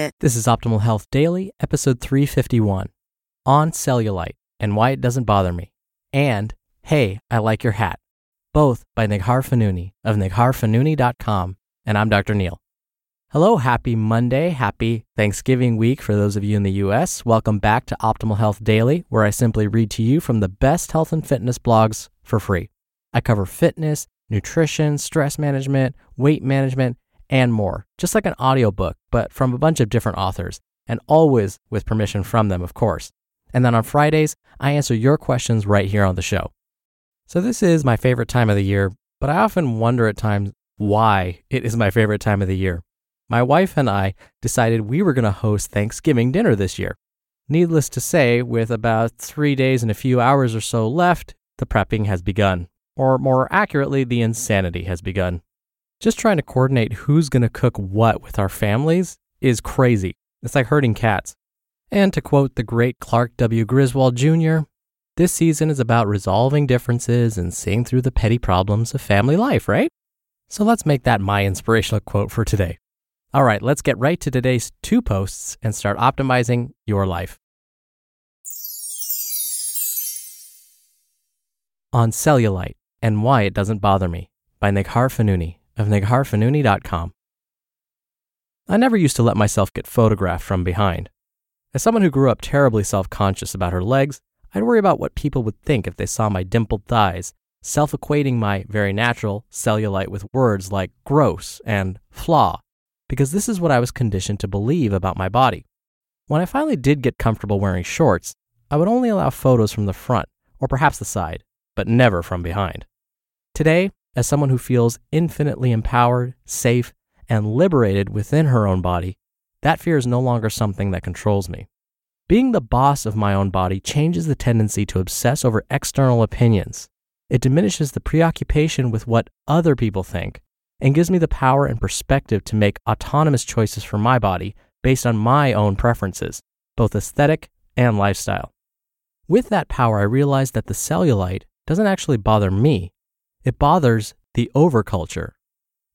This is Optimal Health Daily, episode 351 On Cellulite and Why It Doesn't Bother Me. And Hey, I Like Your Hat. Both by Neghar Fonooni of negharfonooni.com. And I'm Dr. Neil. Hello, happy Monday, happy Thanksgiving week for those of you in the US. Welcome back to Optimal Health Daily, where I simply read to you from the best health and fitness blogs for free. I cover fitness, nutrition, stress management, weight management, and more, just like an audiobook, but from a bunch of different authors, and always with permission from them, of course. And then on Fridays, I answer your questions right here on the show. So this is my favorite time of the year, but I often wonder at times why it is my favorite time of the year. My wife and I decided we were going to host Thanksgiving dinner this year. Needless to say, with about three days and a few hours or so left, the prepping has begun. Or more accurately, the insanity has begun. Just trying to coordinate who's going to cook what with our families is crazy. It's like herding cats. And to quote the great Clark W. Griswold Jr., this season is about resolving differences and seeing through the petty problems of family life, right? So let's make that my inspirational quote for today. All right, let's get right to today's two posts and start optimizing your life. On Cellulite and Why It Doesn't Bother Me by Neghar Fonooni of negharfonooni.com. I never used to let myself get photographed from behind. As someone who grew up terribly self conscious about her legs, I'd worry about what people would think if they saw my dimpled thighs, self equating my very natural cellulite with words like gross and flaw, because this is what I was conditioned to believe about my body. When I finally did get comfortable wearing shorts, I would only allow photos from the front, or perhaps the side, but never from behind. Today, as someone who feels infinitely empowered, safe, and liberated within her own body, that fear is no longer something that controls me. Being the boss of my own body changes the tendency to obsess over external opinions. It diminishes the preoccupation with what other people think and gives me the power and perspective to make autonomous choices for my body based on my own preferences, both aesthetic and lifestyle. With that power, I realized that the cellulite doesn't actually bother me, it bothers the overculture.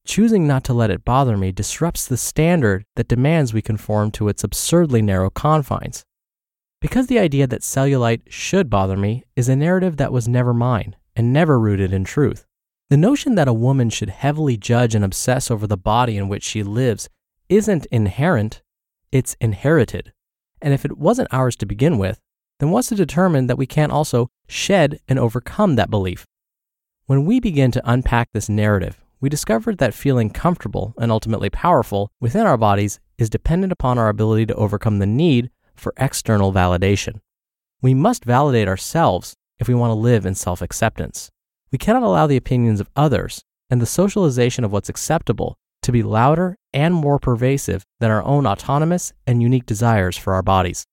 Choosing not to let it bother me disrupts the standard that demands we conform to its absurdly narrow confines. Because the idea that cellulite should bother me is a narrative that was never mine and never rooted in truth. The notion that a woman should heavily judge and obsess over the body in which she lives isn't inherent, it's inherited. And if it wasn't ours to begin with, then what's to determine that we can't also shed and overcome that belief? When we begin to unpack this narrative, we discovered that feeling comfortable and ultimately powerful within our bodies is dependent upon our ability to overcome the need for external validation. We must validate ourselves if we want to live in self acceptance. We cannot allow the opinions of others and the socialization of what's acceptable to be louder and more pervasive than our own autonomous and unique desires for our bodies.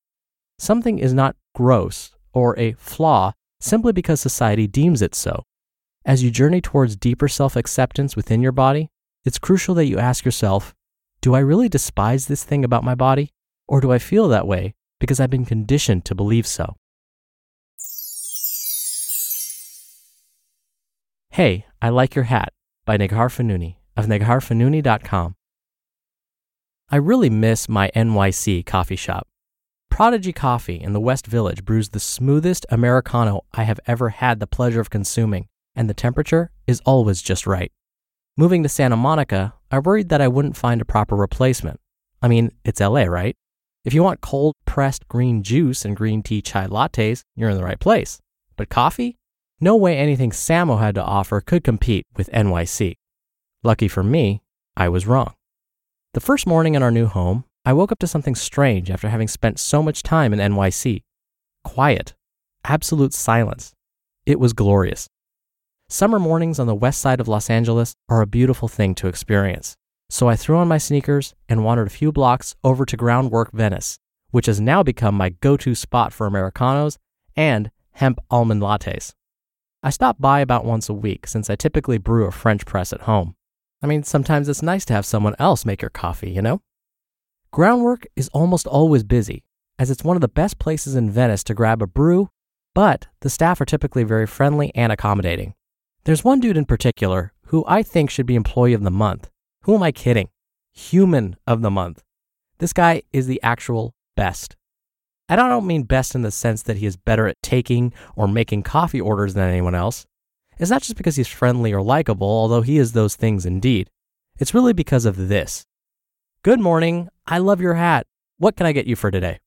Something is not gross or a flaw simply because society deems it so. As you journey towards deeper self acceptance within your body, it's crucial that you ask yourself Do I really despise this thing about my body? Or do I feel that way because I've been conditioned to believe so? Hey, I Like Your Hat by Neghar Fonooni of negharfonooni.com. I really miss my NYC coffee shop. Prodigy Coffee in the West Village brews the smoothest Americano I have ever had the pleasure of consuming, and the temperature is always just right. Moving to Santa Monica, I worried that I wouldn't find a proper replacement. I mean, it's LA, right? If you want cold pressed green juice and green tea chai lattes, you're in the right place. But coffee? No way anything Samo had to offer could compete with NYC. Lucky for me, I was wrong. The first morning in our new home, I woke up to something strange after having spent so much time in NYC. Quiet. Absolute silence. It was glorious. Summer mornings on the west side of Los Angeles are a beautiful thing to experience. So I threw on my sneakers and wandered a few blocks over to Groundwork Venice, which has now become my go to spot for Americanos and hemp almond lattes. I stop by about once a week since I typically brew a French press at home. I mean, sometimes it's nice to have someone else make your coffee, you know? Groundwork is almost always busy, as it's one of the best places in Venice to grab a brew, but the staff are typically very friendly and accommodating. There's one dude in particular who I think should be Employee of the Month. Who am I kidding? Human of the Month. This guy is the actual best. And I don't mean best in the sense that he is better at taking or making coffee orders than anyone else. It's not just because he's friendly or likable, although he is those things indeed. It's really because of this. Good morning. I love your hat. What can I get you for today?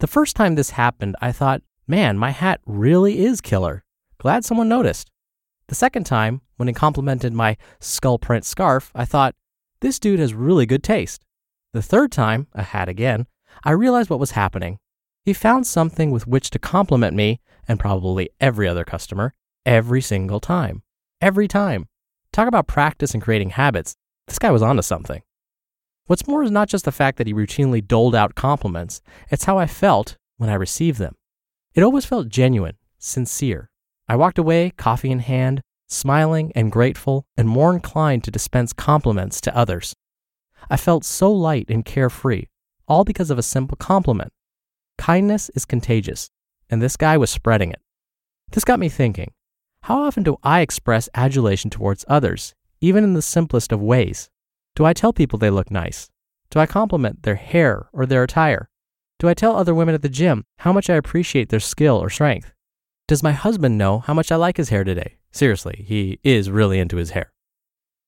The first time this happened, I thought, man, my hat really is killer. Glad someone noticed. The second time, when he complimented my skull print scarf, I thought, this dude has really good taste. The third time, a hat again, I realized what was happening. He found something with which to compliment me, and probably every other customer, every single time. Every time. Talk about practice and creating habits. This guy was onto something. What's more is not just the fact that he routinely doled out compliments, it's how I felt when I received them. It always felt genuine, sincere. I walked away, coffee in hand, smiling and grateful, and more inclined to dispense compliments to others. I felt so light and carefree, all because of a simple compliment. Kindness is contagious, and this guy was spreading it. This got me thinking how often do I express adulation towards others, even in the simplest of ways? Do I tell people they look nice? Do I compliment their hair or their attire? Do I tell other women at the gym how much I appreciate their skill or strength? Does my husband know how much I like his hair today? Seriously, he is really into his hair.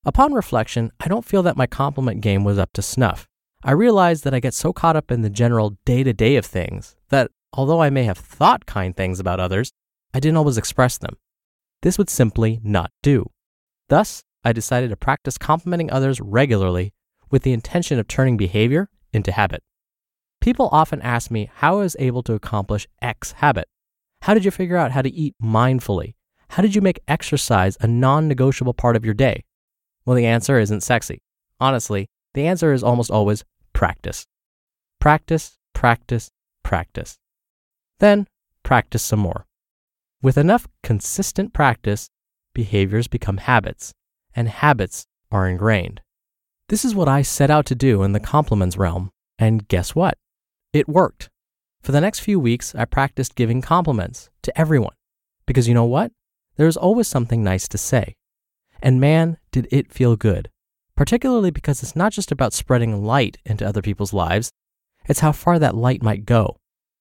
Upon reflection, I don't feel that my compliment game was up to snuff. I realize that I get so caught up in the general day to day of things that although I may have thought kind things about others, I didn't always express them. This would simply not do. Thus, I decided to practice complimenting others regularly with the intention of turning behavior into habit. People often ask me how I was able to accomplish X habit. How did you figure out how to eat mindfully? How did you make exercise a non negotiable part of your day? Well, the answer isn't sexy. Honestly, the answer is almost always practice. Practice, practice, practice. Then practice some more. With enough consistent practice, behaviors become habits, and habits are ingrained. This is what I set out to do in the compliments realm, and guess what? It worked. For the next few weeks, I practiced giving compliments to everyone. Because you know what? There's always something nice to say. And man, did it feel good particularly because it's not just about spreading light into other people's lives, it's how far that light might go.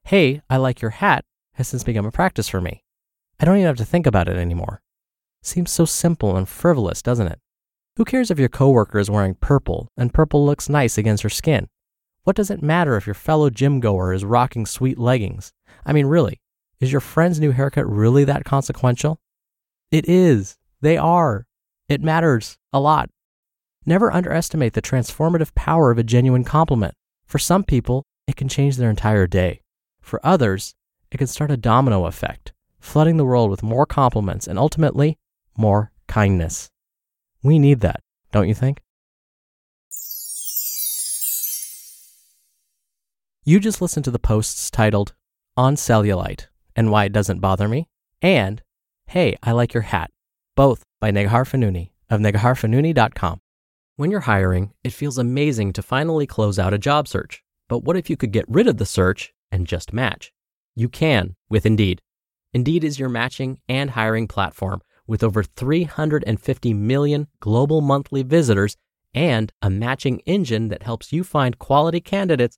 Hey, I like your hat has since become a practice for me. I don't even have to think about it anymore. Seems so simple and frivolous, doesn't it? Who cares if your coworker is wearing purple and purple looks nice against her skin? What does it matter if your fellow gym goer is rocking sweet leggings? I mean, really, is your friend's new haircut really that consequential? It is. They are. It matters a lot. Never underestimate the transformative power of a genuine compliment. For some people, it can change their entire day. For others, it can start a domino effect, flooding the world with more compliments and ultimately more kindness. We need that, don't you think? You just listened to the posts titled On Cellulite and Why It Doesn't Bother Me and Hey, I Like Your Hat both by Neghar Fonooni of negharfonooni.com. When you're hiring, it feels amazing to finally close out a job search. But what if you could get rid of the search and just match? You can with Indeed. Indeed is your matching and hiring platform with over 350 million global monthly visitors and a matching engine that helps you find quality candidates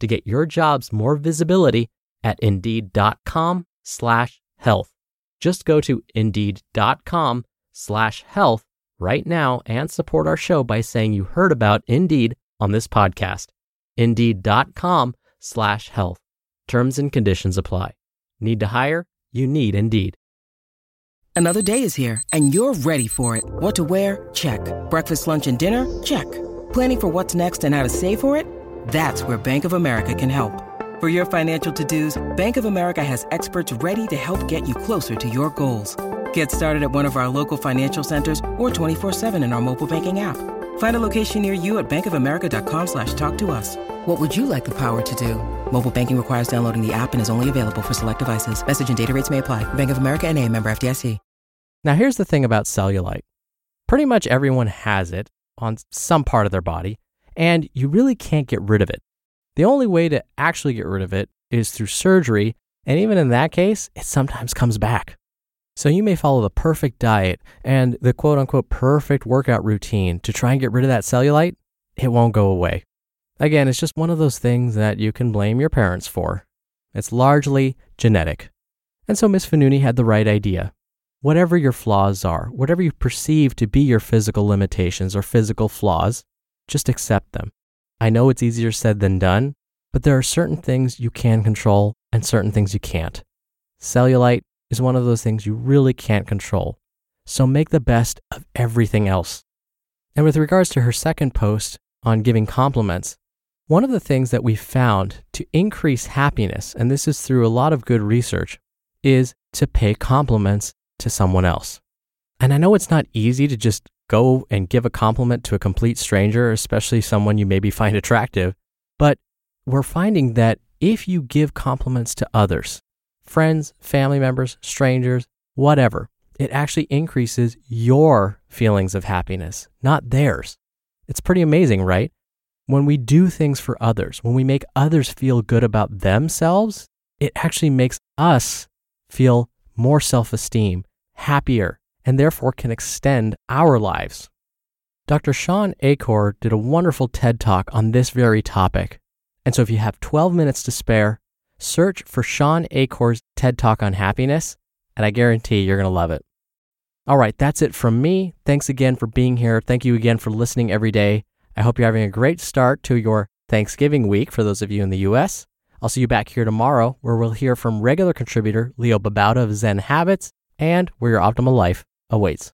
to get your jobs more visibility at indeed.com slash health. Just go to indeed.com slash health right now and support our show by saying you heard about Indeed on this podcast. Indeed.com slash health. Terms and conditions apply. Need to hire? You need Indeed. Another day is here and you're ready for it. What to wear? Check. Breakfast, lunch, and dinner? Check. Planning for what's next and how to save for it? That's where Bank of America can help. For your financial to-dos, Bank of America has experts ready to help get you closer to your goals. Get started at one of our local financial centers or 24-7 in our mobile banking app. Find a location near you at bankofamerica.com slash talk to us. What would you like the power to do? Mobile banking requires downloading the app and is only available for select devices. Message and data rates may apply. Bank of America and a member FDIC. Now, here's the thing about cellulite pretty much everyone has it on some part of their body, and you really can't get rid of it. The only way to actually get rid of it is through surgery, and even in that case, it sometimes comes back. So you may follow the perfect diet and the quote unquote perfect workout routine to try and get rid of that cellulite, it won't go away. Again, it's just one of those things that you can blame your parents for. It's largely genetic. And so Miss Fonooni had the right idea. Whatever your flaws are, whatever you perceive to be your physical limitations or physical flaws, just accept them. I know it's easier said than done, but there are certain things you can control and certain things you can't. Cellulite is one of those things you really can't control. So make the best of everything else. And with regards to her second post on giving compliments, one of the things that we found to increase happiness, and this is through a lot of good research, is to pay compliments to someone else. And I know it's not easy to just go and give a compliment to a complete stranger, especially someone you maybe find attractive, but we're finding that if you give compliments to others, friends, family members, strangers, whatever, it actually increases your feelings of happiness, not theirs. It's pretty amazing, right? When we do things for others, when we make others feel good about themselves, it actually makes us feel more self esteem, happier, and therefore can extend our lives. Dr. Shawn Achor did a wonderful TED talk on this very topic. And so if you have 12 minutes to spare, search for Shawn Achor's TED Talk on happiness, and I guarantee you're going to love it. All right, that's it from me. Thanks again for being here. Thank you again for listening every day. I hope you're having a great start to your Thanksgiving week for those of you in the US. I'll see you back here tomorrow where we'll hear from regular contributor Leo Babauta of Zen Habits and where your optimal life awaits.